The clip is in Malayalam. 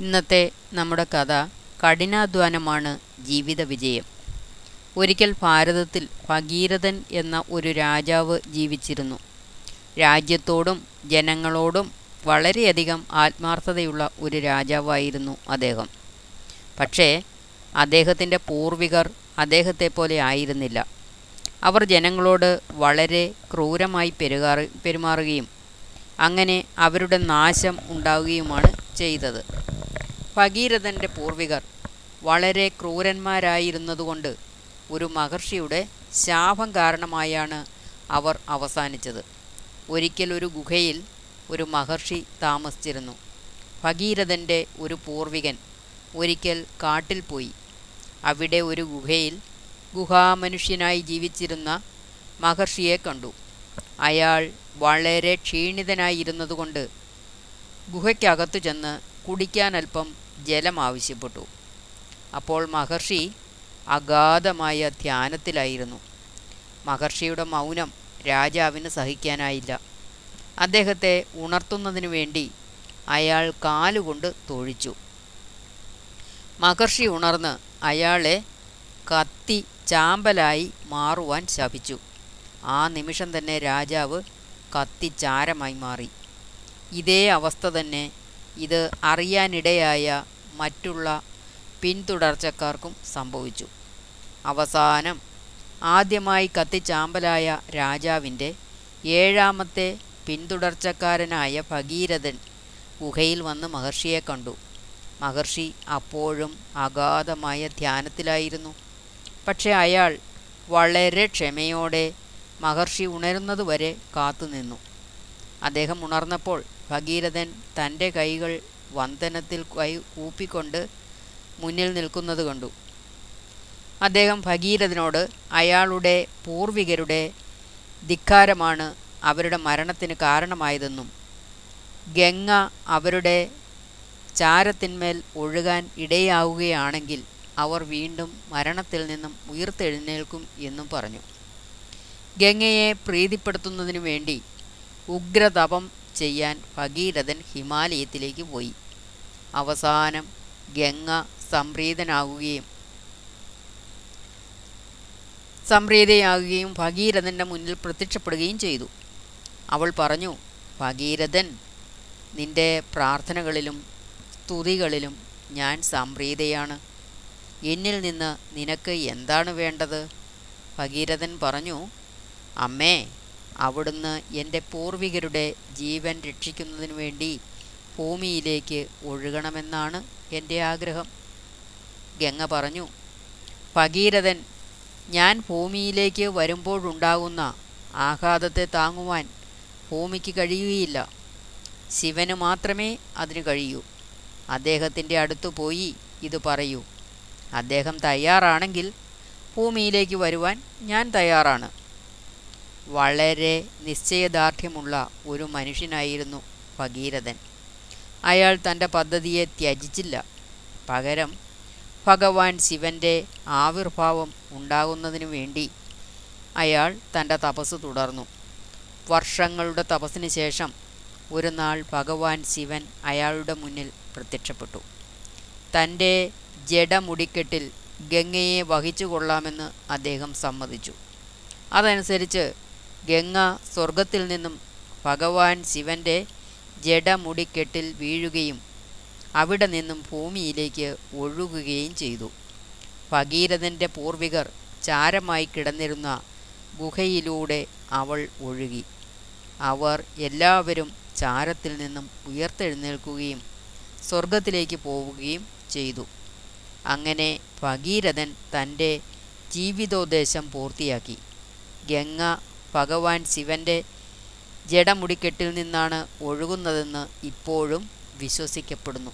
ഇന്നത്തെ നമ്മുടെ കഥ കഠിനാധ്വാനമാണ് ജീവിത വിജയം. ഒരിക്കൽ ഭാരതത്തിൽ ഭഗീരഥൻ എന്ന ഒരു രാജാവ് ജീവിച്ചിരുന്നു. രാജ്യത്തോടും ജനങ്ങളോടും വളരെയധികം ആത്മാർത്ഥതയുള്ള ഒരു രാജാവായിരുന്നു അദ്ദേഹം. പക്ഷേ അദ്ദേഹത്തിന്റെ പൂർവികർ അദ്ദേഹത്തെ പോലെ ആയിരുന്നില്ല. അവർ ജനങ്ങളോട് വളരെ ക്രൂരമായി പെരുമാറുകയും അങ്ങനെ അവരുടെ നാശം ഉണ്ടാവുകയുമാണ് ചെയ്തത്. ഭഗീരഥന്റെ പൂർവികർ വളരെ ക്രൂരന്മാരായിരുന്നതുകൊണ്ട് ഒരു മഹർഷിയുടെ ശാപം കാരണമായാണ് അവർ അവസാനിച്ചത്. ഒരിക്കൽ ഒരു ഗുഹയിൽ ഒരു മഹർഷി താമസിച്ചിരുന്നു. ഭഗീരഥന്റെ ഒരു പൂർവികൻ ഒരിക്കൽ കാട്ടിൽ പോയി. അവിടെ ഒരു ഗുഹയിൽ ഗുഹാമനുഷ്യനായി ജീവിച്ചിരുന്ന മഹർഷിയെ കണ്ടു. അയാൾ വളരെ ക്ഷീണിതനായിരുന്നതുകൊണ്ട് ഗുഹയ്ക്കകത്തു ചെന്ന് കുടിക്കാൻ അല്പം ജലം ആവശ്യപ്പെട്ടു. അപ്പോൾ മഹർഷി അഗാധമായ ധ്യാനത്തിലായിരുന്നു. മഹർഷിയുടെ മൗനം രാജാവിന് സഹിക്കാനായില്ല. അദ്ദേഹത്തെ ഉണർത്തുന്നതിനു വേണ്ടി അയാൾ കാലുകൊണ്ട് തൊഴിച്ചു. മഹർഷി ഉണർന്ന് അയാളെ കത്തി ചാമ്പലായി മാറുവാൻ ശപിച്ചു. ആ നിമിഷം തന്നെ രാജാവ് കത്തി ചാരമായി മാറി. ഇതേ അവസ്ഥ തന്നെ ഇത് അറിയാനിടയായ മറ്റുള്ള പിന്തുടർച്ചക്കാർക്കും സംഭവിച്ചു. അവസാനം ആദ്യമായി കത്തിച്ചാമ്പലായ രാജാവിന്റെ ഏഴാമത്തെ പിന്തുടർച്ചക്കാരനായ ഭഗീരഥൻ ഗുഹയിൽ വന്ന് മഹർഷിയെ കണ്ടു. മഹർഷി അപ്പോഴും അഗാധമായ ധ്യാനത്തിലായിരുന്നു. പക്ഷെ അയാൾ വളരെ ക്ഷമയോടെ മഹർഷി ഉണരുന്നതുവരെ കാത്തുനിന്നു. അദ്ദേഹം ഉണർന്നപ്പോൾ ഭഗീരഥൻ തന്റെ കൈകൾ വന്ദനത്തിൽ കൈ കൂപ്പിക്കൊണ്ട് മുന്നിൽ നിൽക്കുന്നത് കണ്ടു. അദ്ദേഹം ഭഗീരഥനോട് അയാളുടെ പൂർവികരുടെ ധിക്കാരമാണ് അവരുടെ മരണത്തിന് കാരണമായതെന്നും ഗംഗ അവരുടെ ചാരത്തിന്മേൽ ഒഴുകാൻ ഇടയാവുകയാണെങ്കിൽ അവർ വീണ്ടും മരണത്തിൽ നിന്നും ഉയർത്തെഴുന്നേൽക്കും എന്നും പറഞ്ഞു. ഗംഗയെ പ്രീതിപ്പെടുത്തുന്നതിനു വേണ്ടി ഉഗ്രതപം ചെയ്യാൻ ഭഗീരഥൻ ഹിമാലയത്തിലേക്ക് പോയി. അവസാനം ഗംഗ സംപ്രീതനാകുകയും സംപ്രീതയാകുകയും ഭഗീരഥന്റെ മുന്നിൽ പ്രത്യക്ഷപ്പെടുകയും ചെയ്തു. അവൾ പറഞ്ഞു ഭഗീരഥൻ നിന്റെ പ്രാർത്ഥനകളിലും സ്തുതികളിലും ഞാൻ സംപ്രീതയാണ്. എന്നിൽ നിന്ന് നിനക്ക് എന്താണ് വേണ്ടത്? ഭഗീരഥൻ പറഞ്ഞു അമ്മേ അവിടുന്ന് എന്റെ പൂർവികരുടെ ജീവൻ രക്ഷിക്കുന്നതിനു വേണ്ടി ഭൂമിയിലേക്ക് ഒഴുകണമെന്നാണ് എന്റെ ആഗ്രഹം. ഗംഗ പറഞ്ഞു ഭഗീരഥൻ ഞാൻ ഭൂമിയിലേക്ക് വരുമ്പോഴുണ്ടാകുന്ന ആഘാതത്തെ താങ്ങുവാൻ ഭൂമിക്ക് കഴിയുകയില്ല. ശിവന് മാത്രമേ അതിന് കഴിയൂ. അദ്ദേഹത്തിന്റെ അടുത്ത് പോയി ഇത് പറയൂ. അദ്ദേഹം തയ്യാറാണെങ്കിൽ ഭൂമിയിലേക്ക് വരുവാൻ ഞാൻ തയ്യാറാണ്. വളരെ നിശ്ചയദാർഢ്യമുള്ള ഒരു മനുഷ്യനായിരുന്നു ഭഗീരഥൻ. അയാൾ തന്റെ പദ്ധതിയെ ത്യജിച്ചില്ല. പകരം ഭഗവാൻ ശിവന്റെ ആവിർഭാവം ഉണ്ടാകുന്നതിനു വേണ്ടി അയാൾ തന്റെ തപസ് തുടർന്നു. വർഷങ്ങളുടെ തപസ്സിന് ശേഷം ഒരു നാൾ ഭഗവാൻ ശിവൻ അയാളുടെ മുന്നിൽ പ്രത്യക്ഷപ്പെട്ടു. തന്റെ ജഡമുടിക്കെട്ടിൽ ഗംഗയെ വഹിച്ചു കൊള്ളാമെന്ന് അദ്ദേഹം സമ്മതിച്ചു. അതനുസരിച്ച് ഗംഗ സ്വർഗത്തിൽ നിന്നും ഭഗവാൻ ശിവന്റെ ജഡമുടിക്കെട്ടിൽ വീഴുകയും അവിടെ നിന്നും ഭൂമിയിലേക്ക് ഒഴുകുകയും ചെയ്തു. ഭഗീരഥന്റെ പൂർവികർ ചാരമായി കിടന്നിരുന്ന ഗുഹയിലൂടെ അവൾ ഒഴുകി. അവർ എല്ലാവരും ചാരത്തിൽ നിന്നും ഉയർത്തെഴുന്നേൽക്കുകയും സ്വർഗത്തിലേക്ക് പോവുകയും ചെയ്തു. അങ്ങനെ ഭഗീരഥൻ തന്റെ ജീവിതോദ്ദേശം പൂർത്തിയാക്കി. ഗംഗ ഭഗവാൻ ശിവന്റെ ജഡമുടിക്കെട്ടിൽ നിന്നാണ് ഒഴുകുന്നതെന്ന് ഇപ്പോഴും വിശ്വസിക്കപ്പെടുന്നു.